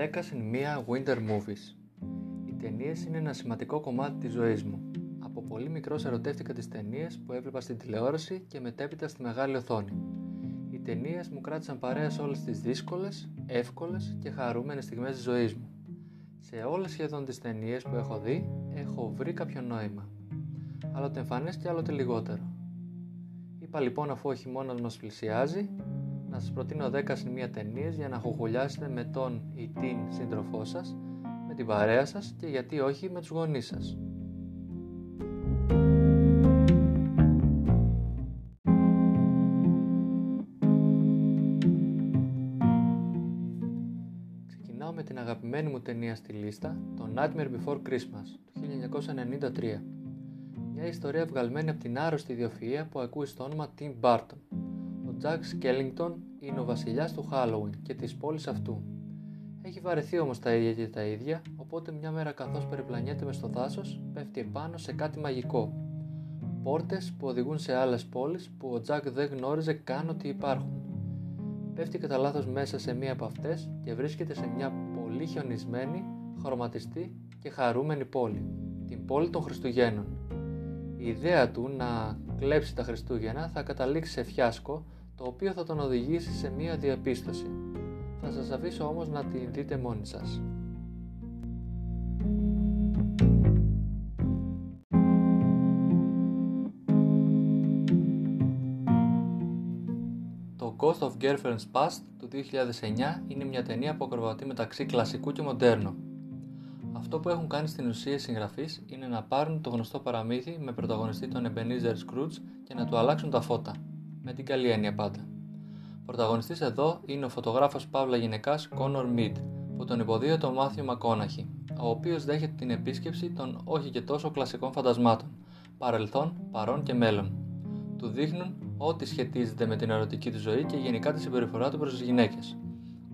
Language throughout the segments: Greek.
10 συν 1 Winter Movies. Οι ταινίες είναι ένα σημαντικό κομμάτι της ζωής μου. Από πολύ μικρός ερωτεύτηκα τις ταινίες που έβλεπα στην τηλεόραση και μετέπειτα στη μεγάλη οθόνη. Οι ταινίες μου κράτησαν παρέα σε όλες τις δύσκολες, εύκολες και χαρούμενες στιγμές της ζωής μου. Σε όλες σχεδόν τις ταινίες που έχω δει, έχω βρει κάποιο νόημα. Άλλοτε εμφανέ και άλλοτε λιγότερο. Είπα λοιπόν αφού ο χειμώνας μας πλησιάζει, να σας προτείνω 10 συν μία ταινίες για να χοχολιάσετε με τον ή την σύντροφό σας, με την παρέα σας και γιατί όχι με τους γονείς σας. Ξεκινάω με την αγαπημένη μου ταινία στη λίστα, το Nightmare Before Christmas, του 1993. Μια ιστορία βγαλμένη από την άρρωστη ιδιοφυΐα που ακούει στο όνομα Tim Burton. Ο Jack Skellington είναι ο βασιλιάς του Halloween και της πόλης αυτού. Έχει βαρεθεί όμως τα ίδια και τα ίδια, οπότε μια μέρα καθώς περιπλανιέται μες στο δάσος, πέφτει επάνω σε κάτι μαγικό. Πόρτες που οδηγούν σε άλλες πόλεις που ο Τζακ δεν γνώριζε καν ότι υπάρχουν. Πέφτει κατά λάθος μέσα σε μία από αυτές και βρίσκεται σε μια πολύ χιονισμένη, χρωματιστή και χαρούμενη πόλη. Την πόλη των Χριστουγέννων. Η ιδέα του να κλέψει τα Χριστούγεννα θα καταλήξει σε φιάσκο το οποίο θα τον οδηγήσει σε μία διαπίστωση. Θα σας αφήσω όμως να την δείτε μόνοι σας. Το Ghost of Girlfriend's Past του 2009 είναι μια ταινία που ακροβατεί μεταξύ κλασικού και μοντέρνου. Αυτό που έχουν κάνει στην ουσία οι συγγραφείς είναι να πάρουν το γνωστό παραμύθι με πρωταγωνιστή τον Ebenezer Scrooge και να του αλλάξουν τα φώτα με την καλή έννοια πάντα. Πρωταγωνιστής εδώ είναι ο φωτογράφος Παύλα Γυναικάς Κόνορ Μιντ, που τον υποδίωται το Μάθιο Μακόναχη, ο οποίος δέχεται την επίσκεψη των όχι και τόσο κλασικών φαντασμάτων, παρελθόν, παρόν και μέλλον. Του δείχνουν ό,τι σχετίζεται με την ερωτική του ζωή και γενικά τη συμπεριφορά του προς τις γυναίκες.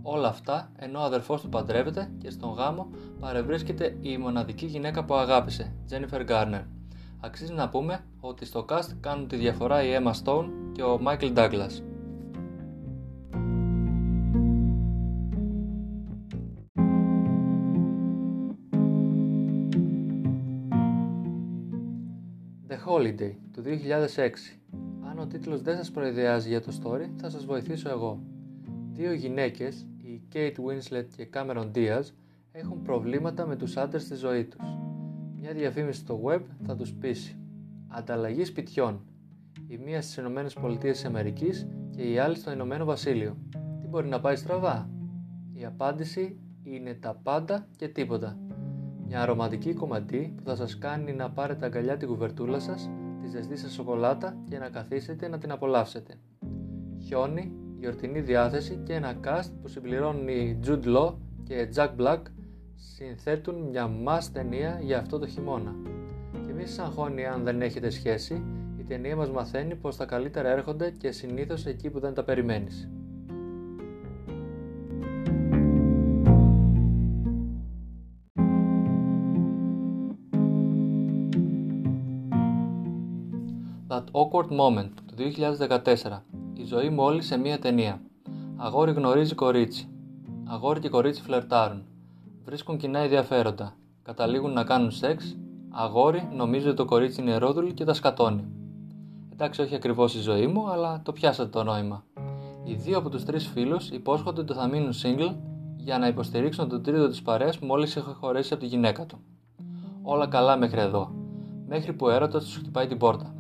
Όλα αυτά ενώ ο αδερφός του παντρεύεται και στον γάμο παρευρίσκεται η μοναδική γυναίκα που αγάπησε, Jennifer Garner. Αξίζει να πούμε ότι στο cast κάνουν τη διαφορά η Emma Stone και ο Michael Douglas. The Holiday του 2006 Αν ο τίτλος δεν σας προειδεάζει για το story, θα σας βοηθήσω εγώ. Δύο γυναίκες, η Kate Winslet και Cameron Diaz, έχουν προβλήματα με τους άντρες στη ζωή τους. Μια διαφήμιση στο web θα τους πείσει. Ανταλλαγή σπιτιών. Η μία στις ΗΠΑ και η άλλη στο Ηνωμένο Βασίλειο. Τι μπορεί να πάει στραβά; Η απάντηση είναι τα πάντα και τίποτα. Μια ρομαντική κομματή που θα σας κάνει να πάρετε αγκαλιά την κουβερτούλα σας, τη ζεστή σας σοκολάτα και να καθίσετε να την απολαύσετε. Χιόνι, γιορτινή διάθεση και ένα cast που συμπληρώνει Jude Law και Jack Black συνθέτουν μια μας ταινία για αυτό το χειμώνα. Και μη σας αγχώνει αν δεν έχετε σχέση, η ταινία μας μαθαίνει πως τα καλύτερα έρχονται και συνήθως εκεί που δεν τα περιμένεις. That Awkward Moment του 2014 Η ζωή μου όλη σε μία ταινία Αγόρι γνωρίζει κορίτσι Αγόρι και κορίτσι φλερτάρουν Βρίσκουν κοινά ενδιαφέροντα Καταλήγουν να κάνουν σεξ Αγόρι νομίζει ότι το κορίτσι είναι ρόδουλ και τα σκατώνει Εντάξει όχι ακριβώς η ζωή μου αλλά το πιάσατε το νόημα Οι δύο από τους τρεις φίλους υπόσχονται ότι θα μείνουν single για να υποστηρίξουν τον τρίτο της παρέας που μόλις έχει χωρέσει από τη γυναίκα του. Όλα καλά μέχρι εδώ, μέχρι που ο έρωτας τους χτυπάει την πόρτα.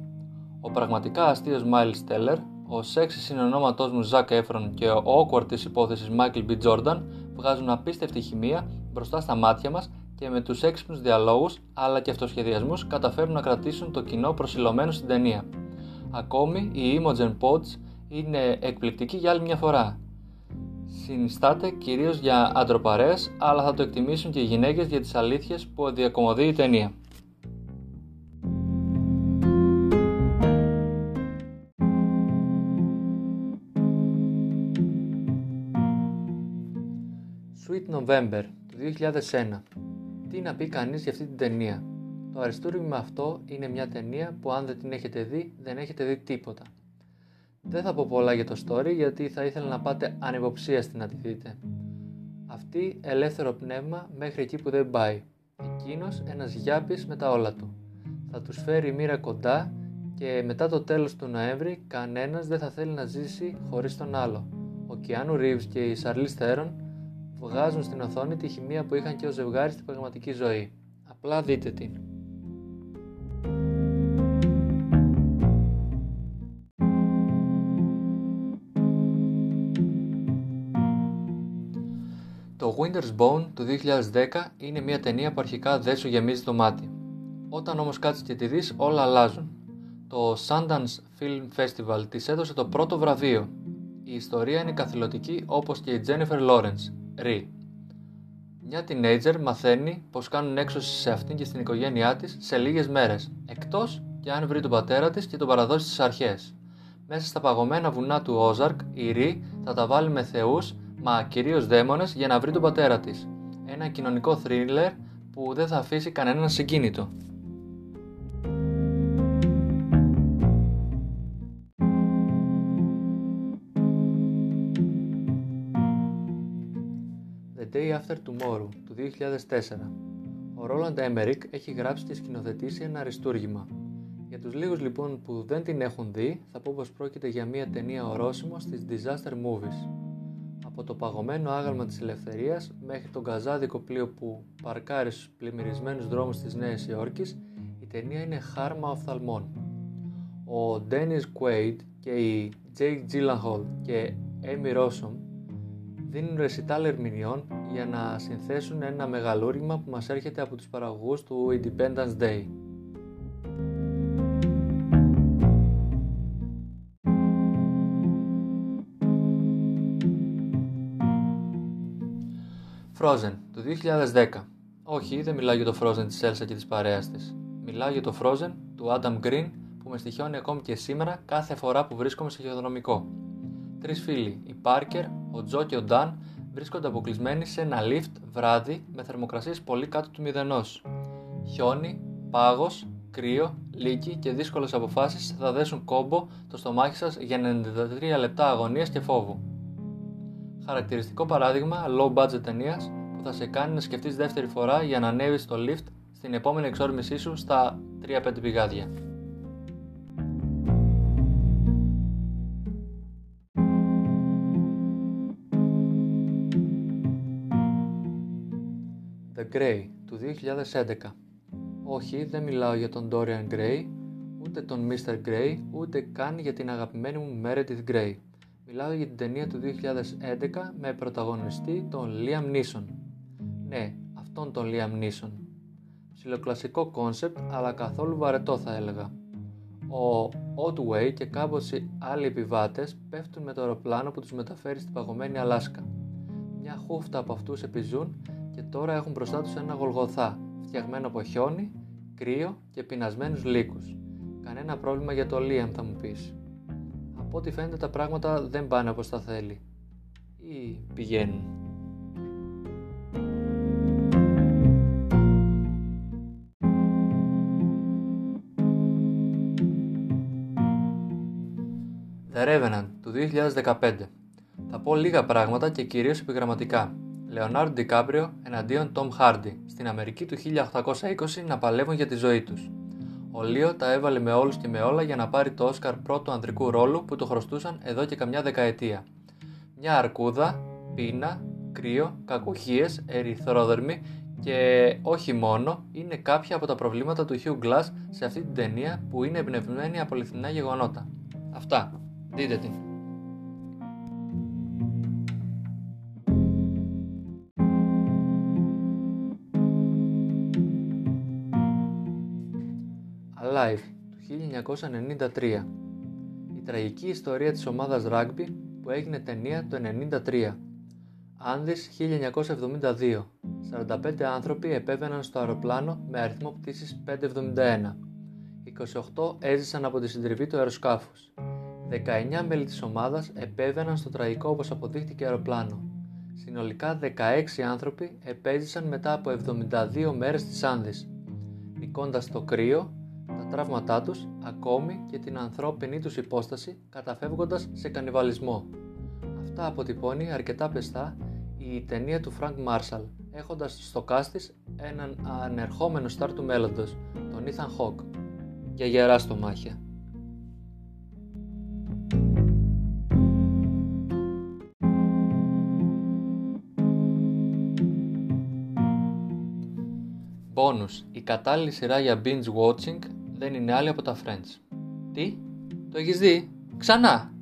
Ο πραγματικά αστείος Miles Teller, ο σεξι συνονόματός μου Zac Efron και ο awkward της υπόθεσης Michael B. Jordan βγάζουν απίστευτη χημεία μπροστά στα μάτια μας και με τους έξυπνους διαλόγους αλλά και αυτοσχεδιασμούς καταφέρουν να κρατήσουν το κοινό προσιλωμένο στην ταινία. Ακόμη η Imogen Pods είναι εκπληκτική για άλλη μια φορά. Συνιστάται κυρίως για αντροπαρέες αλλά θα το εκτιμήσουν και οι γυναίκες για τις αλήθειες που διακομωδεί η ταινία. Sweet November του 2001 Τι να πει κανείς για αυτή την ταινία; Το αριστούργημα με αυτό είναι μια ταινία που αν δεν την έχετε δει δεν έχετε δει τίποτα Δεν θα πω πολλά για το story γιατί θα ήθελα να πάτε ανυποψίαστη να τη δείτε Αυτή ελεύθερο πνεύμα μέχρι εκεί που δεν πάει. Εκείνος ένας γιάπης με τα όλα του. Θα τους φέρει η μοίρα κοντά και μετά το τέλος του Νοέμβρη κανένας δεν θα θέλει να ζήσει χωρίς τον άλλο. Ο Κιάνου Ρίβς και η Σαρλίς Θέρον βγάζουν στην οθόνη τη χημεία που είχαν και ο ζευγάρι στην πραγματική ζωή. Απλά δείτε την. Το Winter's Bone του 2010 είναι μια ταινία που αρχικά δεν σου γεμίζει το μάτι. Όταν όμως κάτσεις και τη δεις όλα αλλάζουν. Το Sundance Film Festival της έδωσε το πρώτο βραβείο. Η ιστορία είναι καθηλωτική όπως και η Jennifer Lawrence, Ρι. Μια teenager μαθαίνει πως κάνουν έξωση σε αυτήν και στην οικογένειά της σε λίγες μέρες, εκτός και αν βρει τον πατέρα της και τον παραδώσει στις αρχές. Μέσα στα παγωμένα βουνά του Όζαρκ, η Ρι θα τα βάλει με θεούς μα κυρίως δαίμονες για να βρει τον πατέρα της. Ένα κοινωνικό θρίλερ που δεν θα αφήσει κανέναν συγκίνητο. Day After Tomorrow του 2004 Ο Ρόλαντ Έμερικ έχει γράψει και σκηνοθετήσει ένα αριστούργημα. Για τους λίγους λοιπόν που δεν την έχουν δει, θα πω πως πρόκειται για μια ταινία ορόσημος στις disaster movies από το παγωμένο άγαλμα της ελευθερίας μέχρι τον καζάδικο πλοίο που παρκάρει στους πλημμυρισμένους δρόμους της Νέας Υόρκης, η ταινία είναι χάρμα οφθαλμών. Ο Dennis Quaid και η Jake Gyllenhaal και Amy Rossum δίνουν ρεσιτάλ ερμηνεών για να συνθέσουν ένα μεγαλούργημα που μας έρχεται από τους παραγωγούς του Independence Day. Frozen του 2010. Όχι, δεν μιλάω για το Frozen της Elsa και της παρέας της. Μιλάω για το Frozen του Adam Green που με στοιχιώνει ακόμη και σήμερα κάθε φορά που βρίσκομαι σε χειροδρομικό. Τρεις φίλοι, η Parker, ο Τζο και ο Dan, βρίσκονται αποκλεισμένοι σε ένα lift βράδυ με θερμοκρασίες πολύ κάτω του μηδενός. Χιόνι, πάγος, κρύο, λύκη και δύσκολες αποφάσεις θα δέσουν κόμπο το στομάχι σας για 93 λεπτά αγωνίας και φόβου. Χαρακτηριστικό παράδειγμα low budget ταινίας που θα σε κάνει να σκεφτείς δεύτερη φορά για να ανέβεις στο lift στην επόμενη εξόρμησή σου στα 3-5 πηγάδια. The Grey του 2011 Όχι, δεν μιλάω για τον Dorian Gray, ούτε τον Mr. Gray, ούτε καν για την αγαπημένη μου Meredith Grey. Μιλάω για την ταινία του 2011 με πρωταγωνιστή τον Liam Neeson. Ναι, αυτόν τον Liam Neeson. Ψιλοκλασικό κόνσεπτ, αλλά καθόλου βαρετό θα έλεγα. Ο Ottway και κάμποση άλλοι επιβάτες πέφτουν με το αεροπλάνο που τους μεταφέρει στην παγωμένη Αλάσκα. Μια χούφτα από αυτούς επιζούν και τώρα έχουν μπροστά τους ένα γολγοθά, φτιαγμένο από χιόνι, κρύο και πεινασμένους λύκους. Κανένα πρόβλημα για το Liam θα μου πεις από ό,τι φαίνεται τα πράγματα δεν πάνε όπως τα θέλει. Ή πηγαίνουν. The Revenant του 2015 Θα πω λίγα πράγματα και κυρίως επιγραμματικά. Λεωνάρντ Ντικάπριο εναντίον Τόμ Χάρντι στην Αμερική του 1820 να παλεύουν για τη ζωή τους. Ο Λίο τα έβαλε με όλους και με όλα για να πάρει το Όσκαρ πρώτου ανδρικού ρόλου που το χρωστούσαν εδώ και καμιά δεκαετία. Μια αρκούδα, πείνα, κρύο, κακουχίες, ερυθρόδερμη και όχι μόνο είναι κάποια από τα προβλήματα του Hugh Glass σε αυτή την ταινία που είναι εμπνευσμένη από αληθινά γεγονότα. Αυτά. Δείτε την. 1993. Η τραγική ιστορία της ομάδας rugby που έγινε ταινία το 1993. Άνδης 1972. 45 άνθρωποι επέβαιναν στο αεροπλάνο με αριθμό πτήσης 571. 28 έζησαν από τη συντριβή του αεροσκάφους. 19 μέλη της ομάδας επέβαιναν στο τραγικό όπως αποδείχτηκε αεροπλάνο. Συνολικά 16 άνθρωποι επέζησαν μετά από 72 μέρες της Άνδης, νικώντας το κρύο, τα τραύματά τους, ακόμη και την ανθρώπινη τους υπόσταση καταφεύγοντας σε κανιβαλισμό. Αυτά αποτυπώνει αρκετά πεστά η η ταινία του Frank Marshall, έχοντας στο cast της έναν ανερχόμενο στάρ του μέλλοντος, τον Ethan Hawke. Για γερά στο μάχια. Bonus. Η κατάλληλη σειρά για binge watching δεν είναι άλλη από τα Friends. Τι; Το έχεις δει; Ξανά!